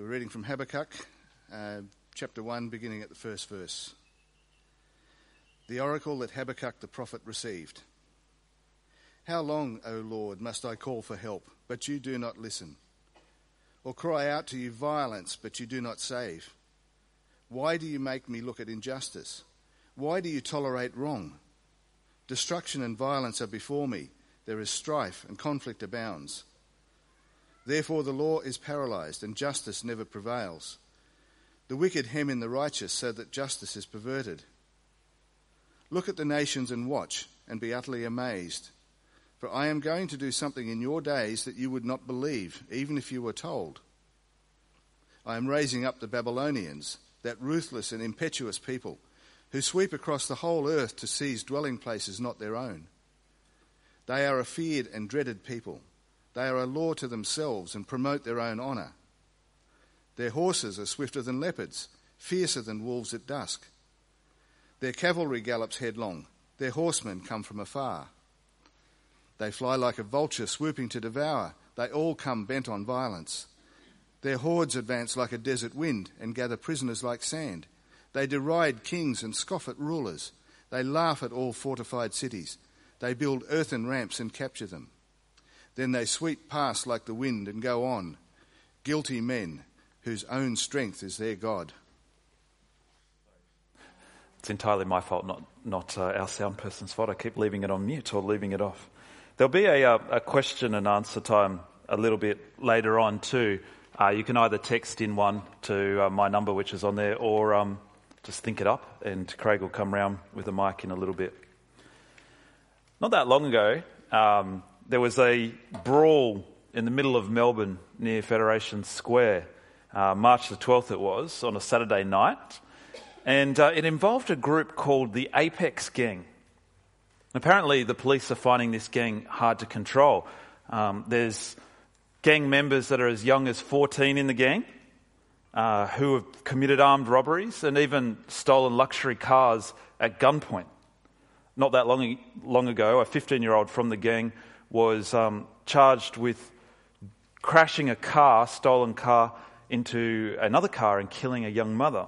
So we're reading from Habakkuk, uh, chapter 1, beginning at the first verse. The oracle that Habakkuk the prophet received. How long, O Lord, must I call for help, but you do not listen? Or cry out to you violence, but you do not save? Why do you make me look at injustice? Why do you tolerate wrong? Destruction and violence are before me. There is strife and conflict abounds. Therefore, the law is paralyzed and justice never prevails. The wicked hem in the righteous so that justice is perverted. Look at the nations and watch and be utterly amazed. For I am going to do something in your days that you would not believe, even if you were told. I am raising up the Babylonians, that ruthless and impetuous people, who sweep across the whole earth to seize dwelling places not their own. They are a feared and dreaded people. They are a law to themselves and promote their own honour. Their horses are swifter than leopards, fiercer than wolves at dusk. Their cavalry gallops headlong, their horsemen come from afar. They fly like a vulture swooping to devour. They all come bent on violence. Their hordes advance like a desert wind and gather prisoners like sand. They deride kings and scoff at rulers. They laugh at all fortified cities. They build earthen ramps and capture them. Then they sweep past like the wind and go on. Guilty men whose own strength is their God. It's entirely my fault, not, not uh, our sound person's fault. I keep leaving it on mute or leaving it off. There'll be a, uh, a question and answer time a little bit later on, too. Uh, you can either text in one to uh, my number, which is on there, or um, just think it up, and Craig will come round with a mic in a little bit. Not that long ago, um, there was a brawl in the middle of Melbourne near Federation Square. Uh, March the 12th, it was, on a Saturday night. And uh, it involved a group called the Apex Gang. Apparently, the police are finding this gang hard to control. Um, there's gang members that are as young as 14 in the gang uh, who have committed armed robberies and even stolen luxury cars at gunpoint. Not that long, long ago, a 15 year old from the gang was um, charged with crashing a car, stolen car, into another car and killing a young mother.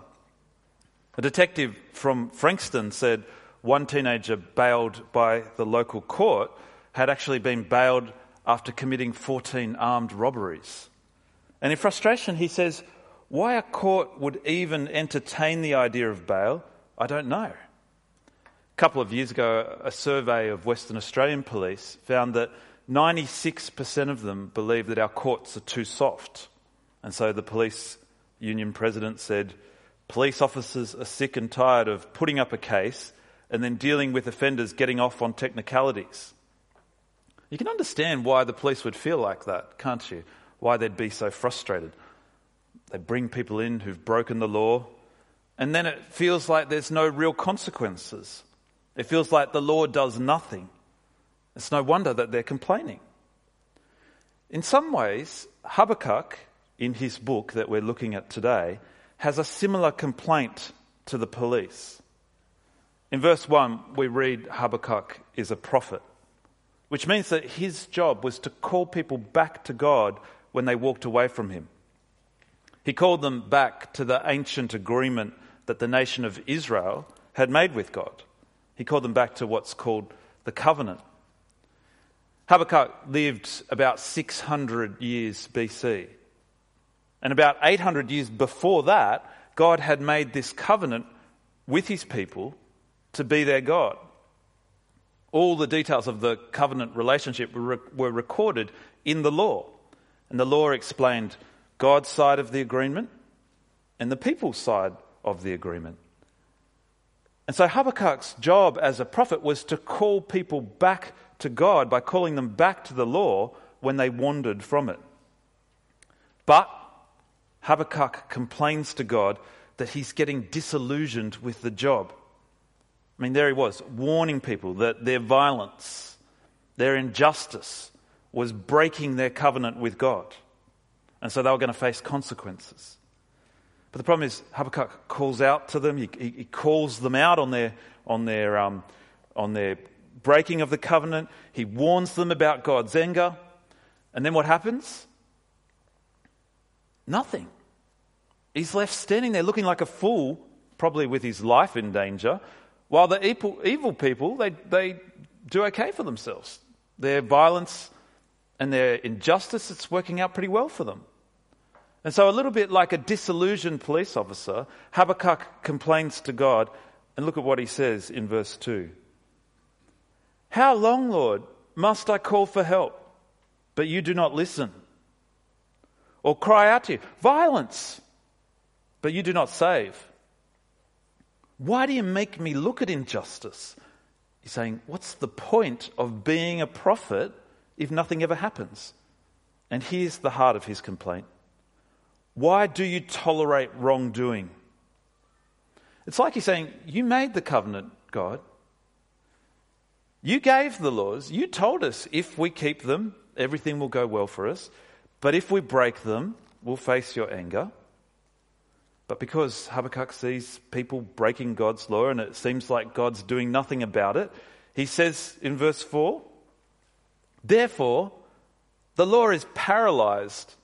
A detective from Frankston said one teenager bailed by the local court had actually been bailed after committing 14 armed robberies. And in frustration, he says, Why a court would even entertain the idea of bail, I don't know. A couple of years ago, a survey of Western Australian police found that 96% of them believe that our courts are too soft. And so the police union president said, Police officers are sick and tired of putting up a case and then dealing with offenders getting off on technicalities. You can understand why the police would feel like that, can't you? Why they'd be so frustrated. They bring people in who've broken the law, and then it feels like there's no real consequences. It feels like the law does nothing. It's no wonder that they're complaining. In some ways, Habakkuk, in his book that we're looking at today, has a similar complaint to the police. In verse 1, we read Habakkuk is a prophet, which means that his job was to call people back to God when they walked away from him. He called them back to the ancient agreement that the nation of Israel had made with God. He called them back to what's called the covenant. Habakkuk lived about 600 years BC. And about 800 years before that, God had made this covenant with his people to be their God. All the details of the covenant relationship were, were recorded in the law. And the law explained God's side of the agreement and the people's side of the agreement. And so Habakkuk's job as a prophet was to call people back to God by calling them back to the law when they wandered from it. But Habakkuk complains to God that he's getting disillusioned with the job. I mean, there he was, warning people that their violence, their injustice was breaking their covenant with God. And so they were going to face consequences. But the problem is, Habakkuk calls out to them, he, he, calls them out on their, on, their, um, on their breaking of the covenant, he warns them about God's anger. And then what happens? Nothing. He's left standing there looking like a fool, probably with his life in danger, while the evil, evil people, they, they do okay for themselves. Their violence and their injustice, it's working out pretty well for them. And so, a little bit like a disillusioned police officer, Habakkuk complains to God, and look at what he says in verse 2. How long, Lord, must I call for help, but you do not listen? Or cry out to you, violence, but you do not save? Why do you make me look at injustice? He's saying, What's the point of being a prophet if nothing ever happens? And here's the heart of his complaint Why do you tolerate wrongdoing? It's like he's saying, You made the covenant, God. You gave the laws. You told us if we keep them, everything will go well for us. But if we break them, we'll face your anger. But because Habakkuk sees people breaking God's law and it seems like God's doing nothing about it, he says in verse 4 Therefore, the law is paralyzed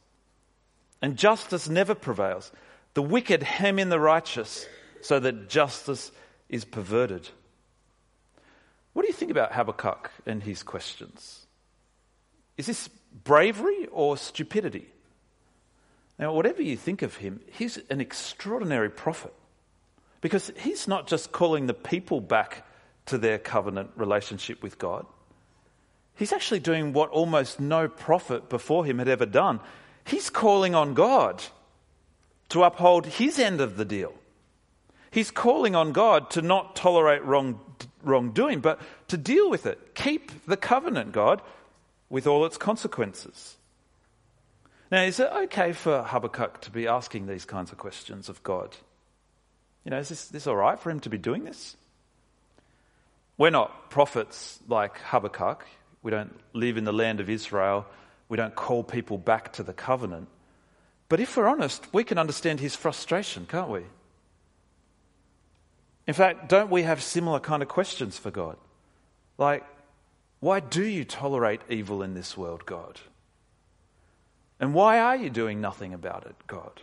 and justice never prevails. The wicked hem in the righteous so that justice is perverted. What do you think about Habakkuk and his questions? Is this bravery or stupidity? Now, whatever you think of him, he's an extraordinary prophet because he's not just calling the people back to their covenant relationship with God. He's actually doing what almost no prophet before him had ever done. He's calling on God to uphold his end of the deal. He's calling on God to not tolerate wrong, wrongdoing, but to deal with it. Keep the covenant, God, with all its consequences. Now, is it okay for Habakkuk to be asking these kinds of questions of God? You know, is this, this all right for him to be doing this? We're not prophets like Habakkuk. We don't live in the land of Israel. We don't call people back to the covenant. But if we're honest, we can understand his frustration, can't we? In fact, don't we have similar kind of questions for God? Like, why do you tolerate evil in this world, God? And why are you doing nothing about it, God?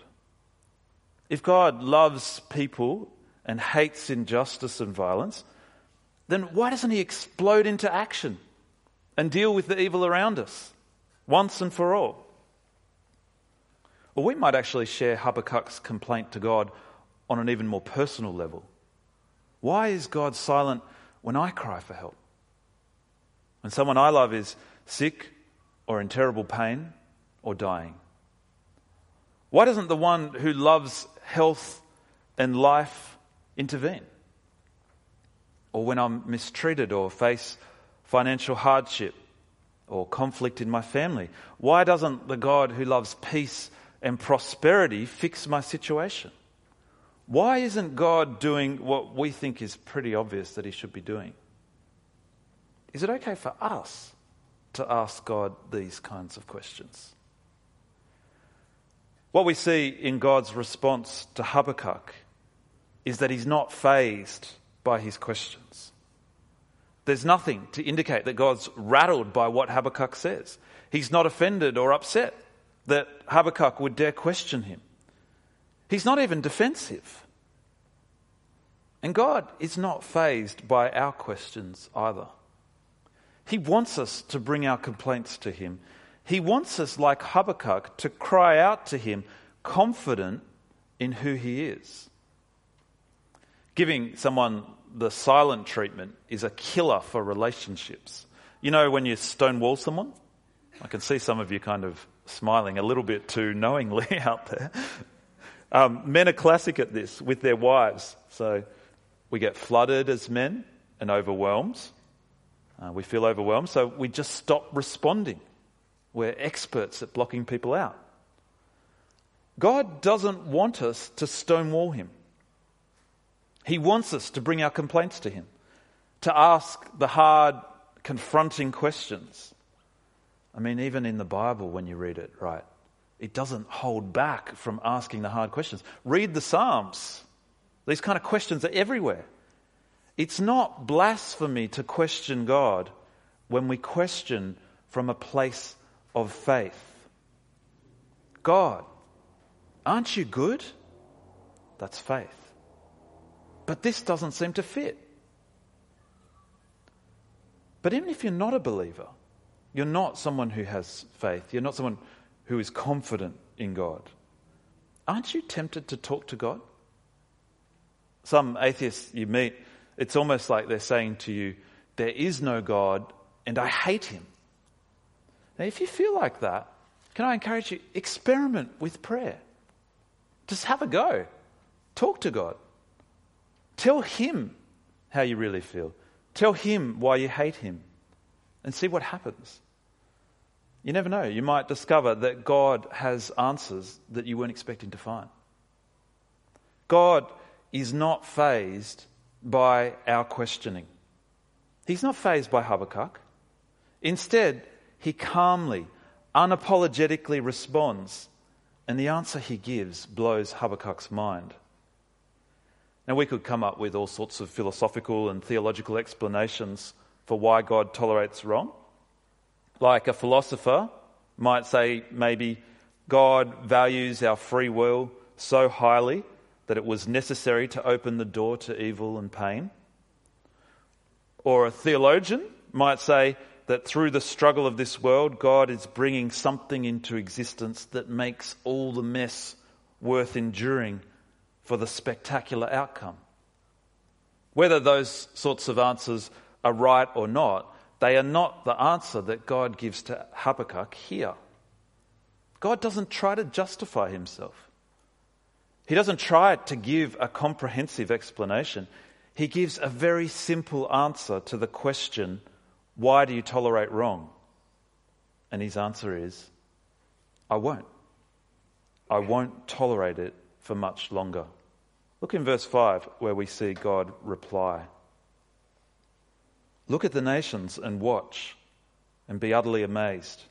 If God loves people and hates injustice and violence, then why doesn't He explode into action and deal with the evil around us once and for all? Or we might actually share Habakkuk's complaint to God on an even more personal level. Why is God silent when I cry for help? When someone I love is sick or in terrible pain or dying? Why doesn't the one who loves health and life intervene? Or when I'm mistreated or face financial hardship or conflict in my family, why doesn't the God who loves peace and prosperity fix my situation? Why isn't God doing what we think is pretty obvious that He should be doing? Is it okay for us to ask God these kinds of questions? What we see in God's response to Habakkuk is that he's not fazed by his questions. There's nothing to indicate that God's rattled by what Habakkuk says. He's not offended or upset that Habakkuk would dare question him. He's not even defensive. And God is not fazed by our questions either. He wants us to bring our complaints to Him. He wants us, like Habakkuk, to cry out to Him, confident in who He is. Giving someone the silent treatment is a killer for relationships. You know, when you stonewall someone, I can see some of you kind of smiling a little bit too knowingly out there. Um, men are classic at this with their wives. So we get flooded as men and overwhelmed. Uh, we feel overwhelmed, so we just stop responding. We're experts at blocking people out. God doesn't want us to stonewall him. He wants us to bring our complaints to him, to ask the hard, confronting questions. I mean, even in the Bible, when you read it, right, it doesn't hold back from asking the hard questions. Read the Psalms. These kind of questions are everywhere. It's not blasphemy to question God when we question from a place of faith. God, aren't you good? That's faith. But this doesn't seem to fit. But even if you're not a believer, you're not someone who has faith, you're not someone who is confident in God, aren't you tempted to talk to God? Some atheists you meet, it's almost like they're saying to you, There is no God and I hate him. Now, if you feel like that, can I encourage you? Experiment with prayer. Just have a go. Talk to God. Tell Him how you really feel. Tell Him why you hate Him and see what happens. You never know. You might discover that God has answers that you weren't expecting to find. God is not fazed by our questioning. He's not fazed by Habakkuk. Instead, he calmly, unapologetically responds, and the answer he gives blows Habakkuk's mind. Now, we could come up with all sorts of philosophical and theological explanations for why God tolerates wrong. Like a philosopher might say, maybe God values our free will so highly that it was necessary to open the door to evil and pain. Or a theologian might say that through the struggle of this world, God is bringing something into existence that makes all the mess worth enduring for the spectacular outcome. Whether those sorts of answers are right or not, they are not the answer that God gives to Habakkuk here. God doesn't try to justify himself. He doesn't try to give a comprehensive explanation. He gives a very simple answer to the question, Why do you tolerate wrong? And his answer is, I won't. I won't tolerate it for much longer. Look in verse 5 where we see God reply. Look at the nations and watch and be utterly amazed.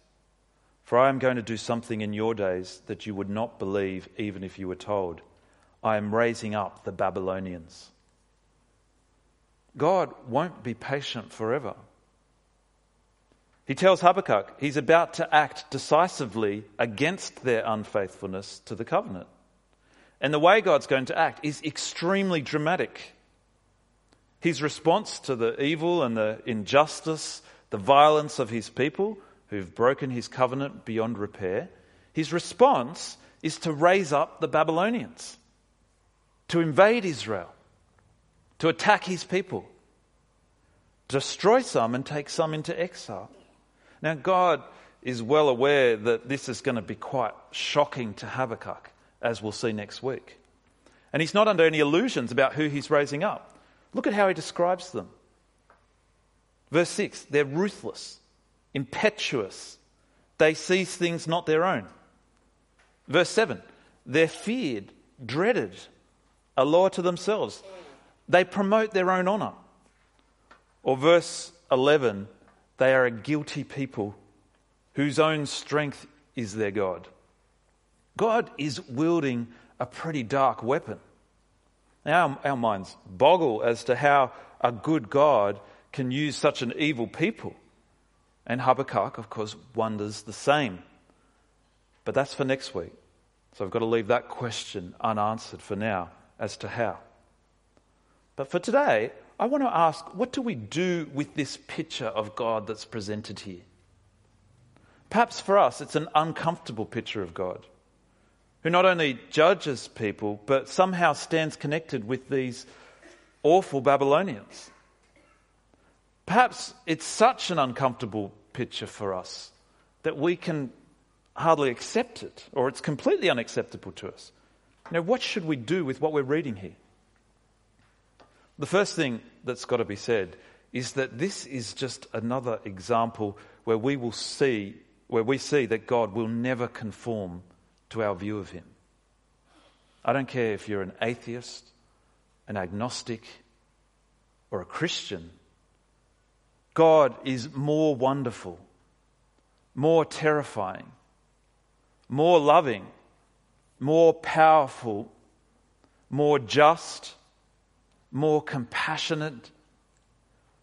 For I am going to do something in your days that you would not believe even if you were told. I am raising up the Babylonians. God won't be patient forever. He tells Habakkuk he's about to act decisively against their unfaithfulness to the covenant. And the way God's going to act is extremely dramatic. His response to the evil and the injustice, the violence of his people who've broken his covenant beyond repair, his response is to raise up the Babylonians, to invade Israel, to attack his people, destroy some and take some into exile. Now, God is well aware that this is going to be quite shocking to Habakkuk as we'll see next week. And he's not under any illusions about who he's raising up. Look at how he describes them. Verse 6 they're ruthless, impetuous, they seize things not their own. Verse 7 they're feared, dreaded, a law to themselves. They promote their own honour. Or verse 11 they are a guilty people whose own strength is their God. God is wielding a pretty dark weapon. Now, our, our minds boggle as to how a good God can use such an evil people. And Habakkuk, of course, wonders the same. But that's for next week. So I've got to leave that question unanswered for now as to how. But for today, I want to ask what do we do with this picture of God that's presented here? Perhaps for us, it's an uncomfortable picture of God who not only judges people, but somehow stands connected with these awful Babylonians. Perhaps it's such an uncomfortable picture for us that we can hardly accept it, or it's completely unacceptable to us. Now, what should we do with what we're reading here? The first thing that's got to be said is that this is just another example where we will see, where we see that God will never conform to our view of Him. I don't care if you're an atheist, an agnostic, or a Christian. God is more wonderful, more terrifying, more loving, more powerful, more just, more compassionate,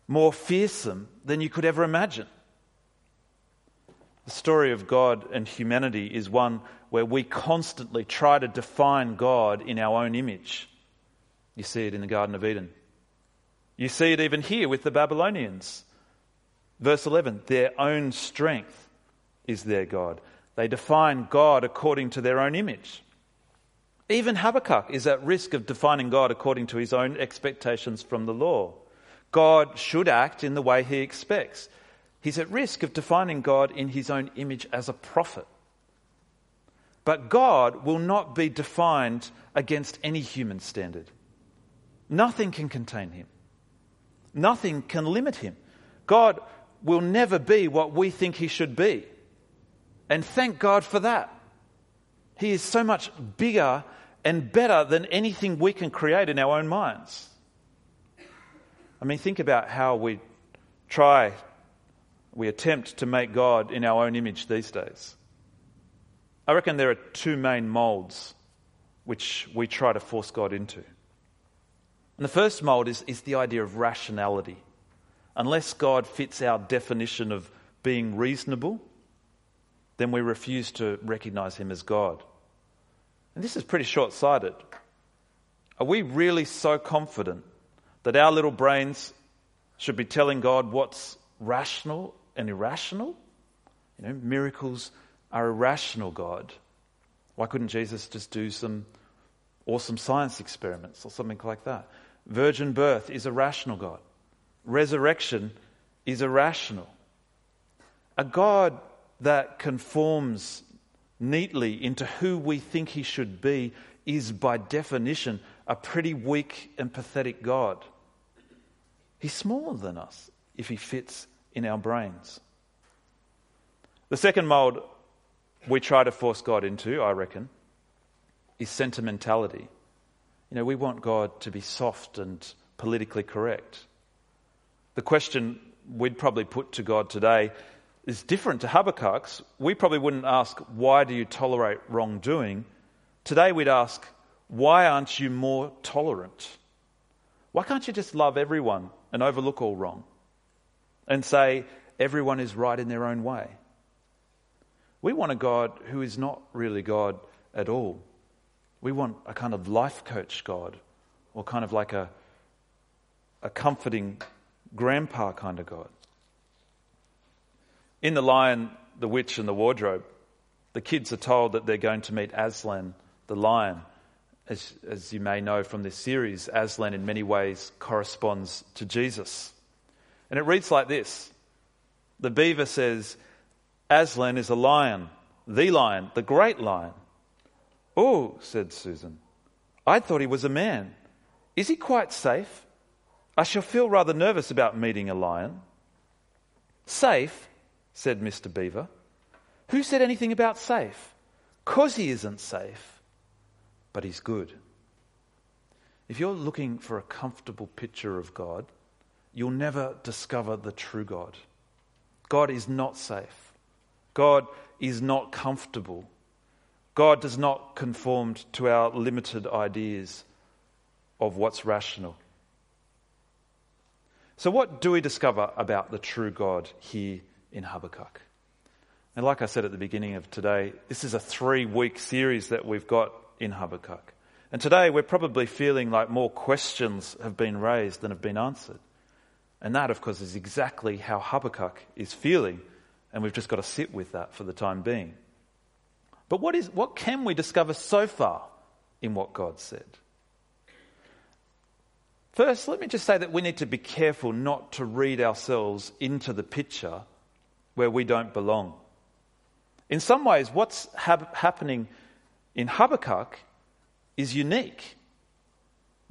more fearsome than you could ever imagine. The story of God and humanity is one where we constantly try to define God in our own image. You see it in the Garden of Eden. You see it even here with the Babylonians. Verse 11 their own strength is their God. They define God according to their own image. Even Habakkuk is at risk of defining God according to his own expectations from the law. God should act in the way he expects. He's at risk of defining God in his own image as a prophet. But God will not be defined against any human standard. Nothing can contain him, nothing can limit him. God will never be what we think he should be. And thank God for that. He is so much bigger and better than anything we can create in our own minds. I mean, think about how we try, we attempt to make God in our own image these days. I reckon there are two main molds which we try to force God into. And the first mold is, is the idea of rationality. Unless God fits our definition of being reasonable, then we refuse to recognize him as God. And this is pretty short sighted. Are we really so confident that our little brains should be telling God what's rational and irrational? You know, miracles are irrational, God. Why couldn't Jesus just do some awesome science experiments or something like that? Virgin birth is a rational God. Resurrection is irrational. A God that conforms neatly into who we think he should be is, by definition, a pretty weak and pathetic God. He's smaller than us if he fits in our brains. The second mold we try to force God into, I reckon, is sentimentality. You know, we want God to be soft and politically correct. The question we'd probably put to God today is different to Habakkuk's. We probably wouldn't ask, Why do you tolerate wrongdoing? Today we'd ask, Why aren't you more tolerant? Why can't you just love everyone and overlook all wrong and say everyone is right in their own way? We want a God who is not really God at all. We want a kind of life coach God or kind of like a, a comforting grandpa kind of God. In The Lion, the Witch, and the Wardrobe, the kids are told that they're going to meet Aslan, the lion. As, as you may know from this series, Aslan in many ways corresponds to Jesus. And it reads like this The beaver says, Aslan is a lion, the lion, the great lion. Oh, said Susan, I thought he was a man. Is he quite safe? I shall feel rather nervous about meeting a lion. Safe? said Mr. Beaver. Who said anything about safe? Because he isn't safe, but he's good. If you're looking for a comfortable picture of God, you'll never discover the true God. God is not safe. God is not comfortable. God does not conform to our limited ideas of what's rational. So, what do we discover about the true God here in Habakkuk. And like I said at the beginning of today, this is a three week series that we've got in Habakkuk. And today we're probably feeling like more questions have been raised than have been answered. And that, of course, is exactly how Habakkuk is feeling. And we've just got to sit with that for the time being. But what, is, what can we discover so far in what God said? First, let me just say that we need to be careful not to read ourselves into the picture where we don't belong. In some ways, what's hap- happening in Habakkuk is unique.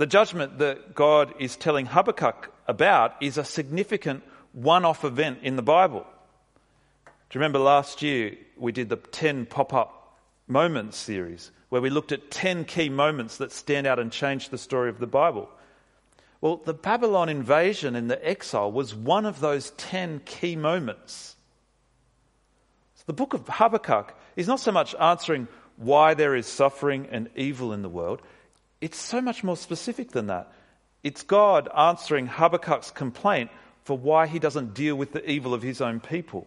The judgment that God is telling Habakkuk about is a significant one off event in the Bible. Do you remember last year we did the 10 pop up moments series where we looked at 10 key moments that stand out and change the story of the Bible? Well, the Babylon invasion and the exile was one of those 10 key moments. So The book of Habakkuk is not so much answering why there is suffering and evil in the world, it's so much more specific than that. It's God answering Habakkuk's complaint for why he doesn't deal with the evil of his own people.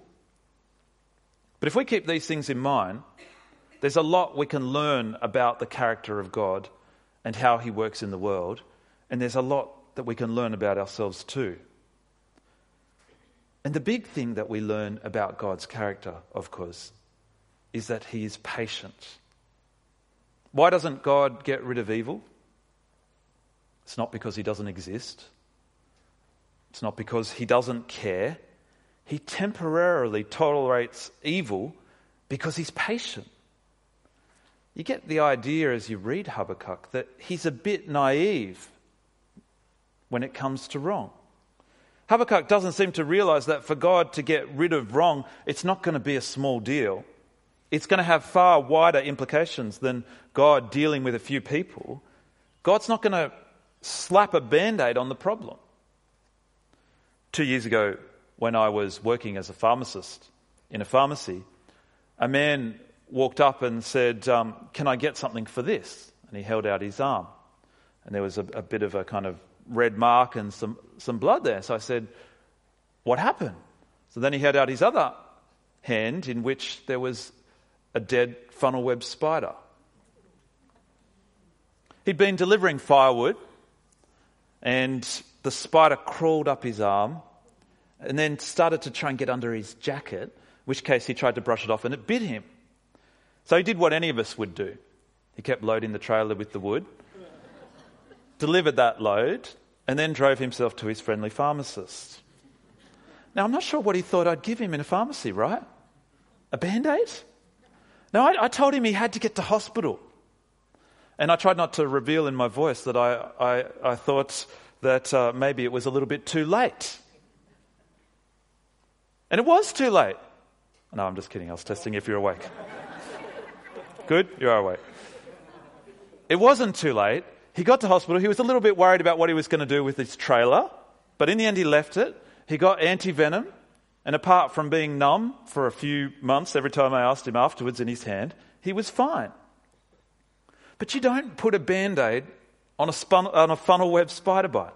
But if we keep these things in mind, there's a lot we can learn about the character of God and how he works in the world, and there's a lot that we can learn about ourselves too. And the big thing that we learn about God's character, of course, is that he is patient. Why doesn't God get rid of evil? It's not because he doesn't exist. It's not because he doesn't care. He temporarily tolerates evil because he's patient. You get the idea as you read Habakkuk that he's a bit naive when it comes to wrong. Habakkuk doesn't seem to realize that for God to get rid of wrong, it's not going to be a small deal. It's going to have far wider implications than God dealing with a few people. God's not going to slap a band aid on the problem. Two years ago, when I was working as a pharmacist in a pharmacy, a man walked up and said, um, Can I get something for this? And he held out his arm. And there was a, a bit of a kind of red mark and some, some blood there. So I said, What happened? So then he held out his other hand, in which there was a dead funnel web spider. He'd been delivering firewood, and the spider crawled up his arm and then started to try and get under his jacket, which case he tried to brush it off and it bit him. So he did what any of us would do. He kept loading the trailer with the wood, delivered that load, and then drove himself to his friendly pharmacist. Now, I'm not sure what he thought I'd give him in a pharmacy, right? A band aid? No, I, I, told him he had to get to hospital. And I tried not to reveal in my voice that I, I, I thought that uh, maybe it was a little bit too late. And it was too late. No, I'm just kidding. I was testing if you're awake. Good? You are awake. It wasn't too late. He got to hospital. He was a little bit worried about what he was going to do with his trailer, but in the end, he left it. He got anti venom, and apart from being numb for a few months every time I asked him afterwards in his hand, he was fine. But you don't put a band aid on, on a, funnel web spider bite.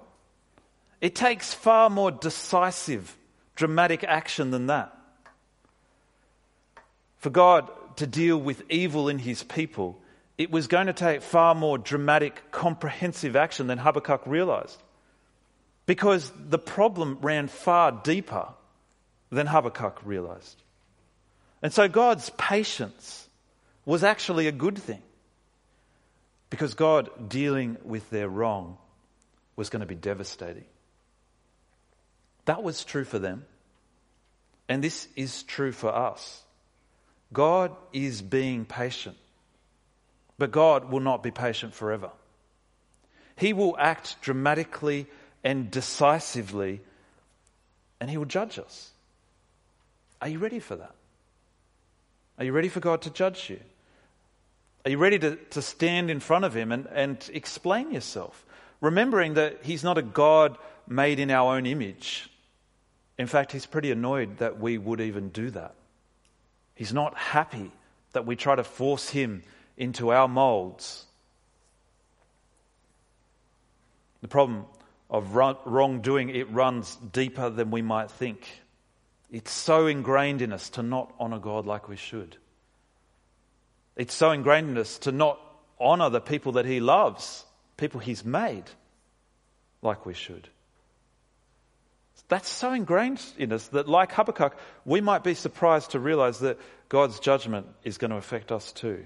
It takes far more decisive dramatic action than that. For God to deal with evil in his people, it was going to take far more dramatic, comprehensive action than Habakkuk realized. Because the problem ran far deeper than Habakkuk realized. And so God's patience was actually a good thing. Because God dealing with their wrong was going to be devastating. That was true for them. And this is true for us. God is being patient. But God will not be patient forever. He will act dramatically and decisively, and He will judge us. Are you ready for that? Are you ready for God to judge you? Are you ready to, to stand in front of Him and, and explain yourself? Remembering that He's not a God made in our own image, in fact, he's pretty annoyed that we would even do that. He's not happy that we try to force him into our molds. The problem of wrongdoing, it runs deeper than we might think. It's so ingrained in us to not honor God like we should. It's so ingrained in us to not honor the people that He loves, people He's made, like we should. That's so ingrained in us that, like Habakkuk, we might be surprised to realize that God's judgment is going to affect us too.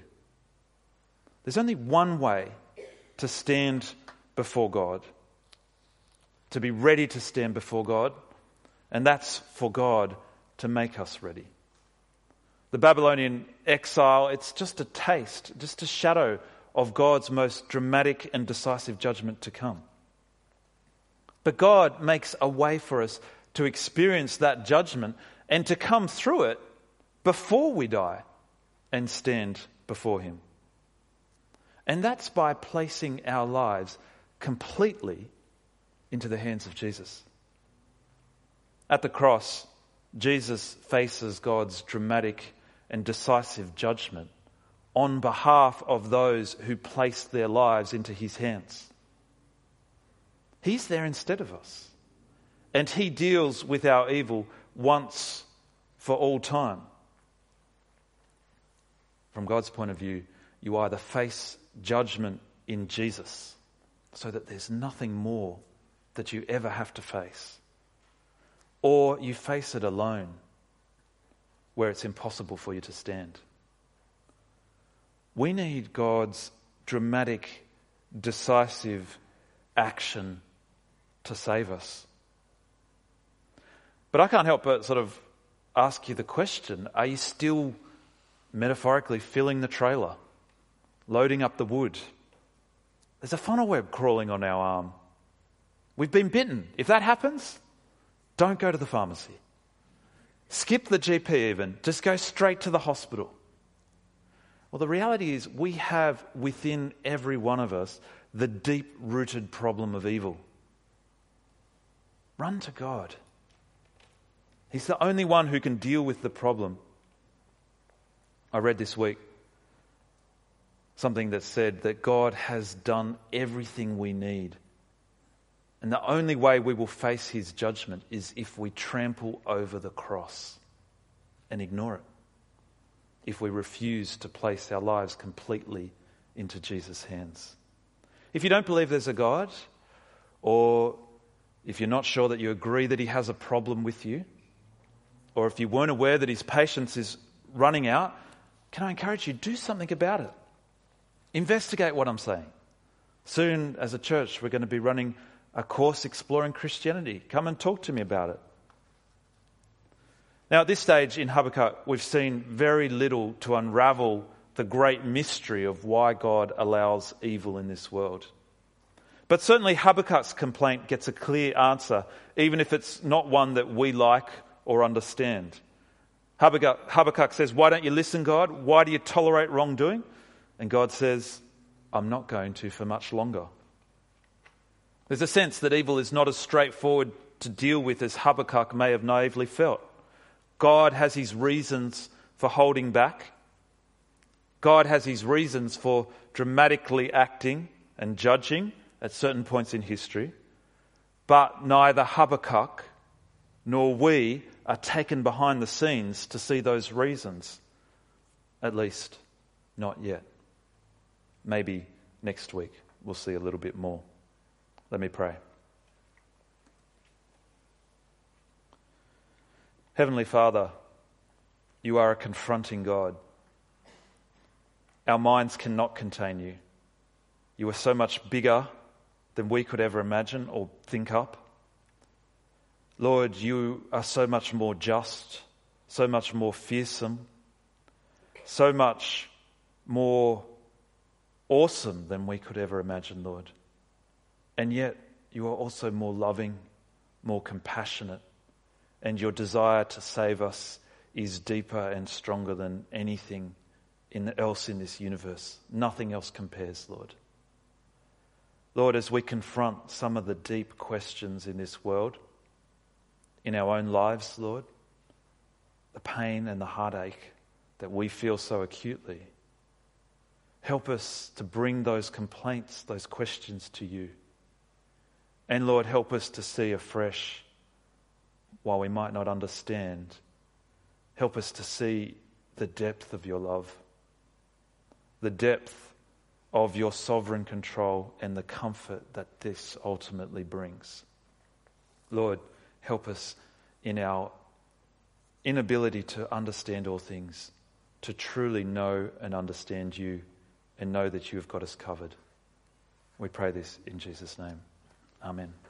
There's only one way to stand before God, to be ready to stand before God, and that's for God to make us ready. The Babylonian exile, it's just a taste, just a shadow of God's most dramatic and decisive judgment to come. But God makes a way for us to experience that judgment and to come through it before we die and stand before Him. And that's by placing our lives completely into the hands of Jesus. At the cross, Jesus faces God's dramatic and decisive judgment on behalf of those who placed their lives into His hands. He's there instead of us. And He deals with our evil once for all time. From God's point of view, you either face judgment in Jesus so that there's nothing more that you ever have to face, or you face it alone where it's impossible for you to stand. We need God's dramatic, decisive action to save us. But I can't help but sort of ask you the question are you still metaphorically filling the trailer, loading up the wood? There's a funnel web crawling on our arm. We've been bitten. If that happens, don't go to the pharmacy. Skip the GP even. Just go straight to the hospital. Well, the reality is, we have within every one of us the deep rooted problem of evil. Run to God. He's the only one who can deal with the problem. I read this week something that said that God has done everything we need. And the only way we will face his judgment is if we trample over the cross and ignore it. If we refuse to place our lives completely into Jesus' hands. If you don't believe there's a God, or if you're not sure that you agree that he has a problem with you, or if you weren't aware that his patience is running out, can I encourage you, do something about it. Investigate what I'm saying. Soon, as a church, we're going to be running a course exploring Christianity. Come and talk to me about it. Now, at this stage in Habakkuk, we've seen very little to unravel the great mystery of why God allows evil in this world. But certainly, Habakkuk's complaint gets a clear answer, even if it's not one that we like or understand. Habakkuk, Habakkuk says, Why don't you listen, God? Why do you tolerate wrongdoing? And God says, I'm not going to for much longer. There's a sense that evil is not as straightforward to deal with as Habakkuk may have naively felt. God has his reasons for holding back. God has his reasons for dramatically acting and judging at certain points in history. But neither Habakkuk nor we are taken behind the scenes to see those reasons. At least, not yet. Maybe next week we'll see a little bit more. Let me pray. Heavenly Father, you are a confronting God. Our minds cannot contain you. You are so much bigger than we could ever imagine or think up. Lord, you are so much more just, so much more fearsome, so much more awesome than we could ever imagine, Lord. And yet, you are also more loving, more compassionate, and your desire to save us is deeper and stronger than anything in else in this universe. Nothing else compares, Lord. Lord, as we confront some of the deep questions in this world, in our own lives, Lord, the pain and the heartache that we feel so acutely. Help us to bring those complaints, those questions to you. And Lord, help us to see afresh, while we might not understand, help us to see the depth of your love, the depth of your sovereign control, and the comfort that this ultimately brings. Lord, help us in our inability to understand all things, to truly know and understand you and know that you have got us covered. We pray this in Jesus' name. Amen.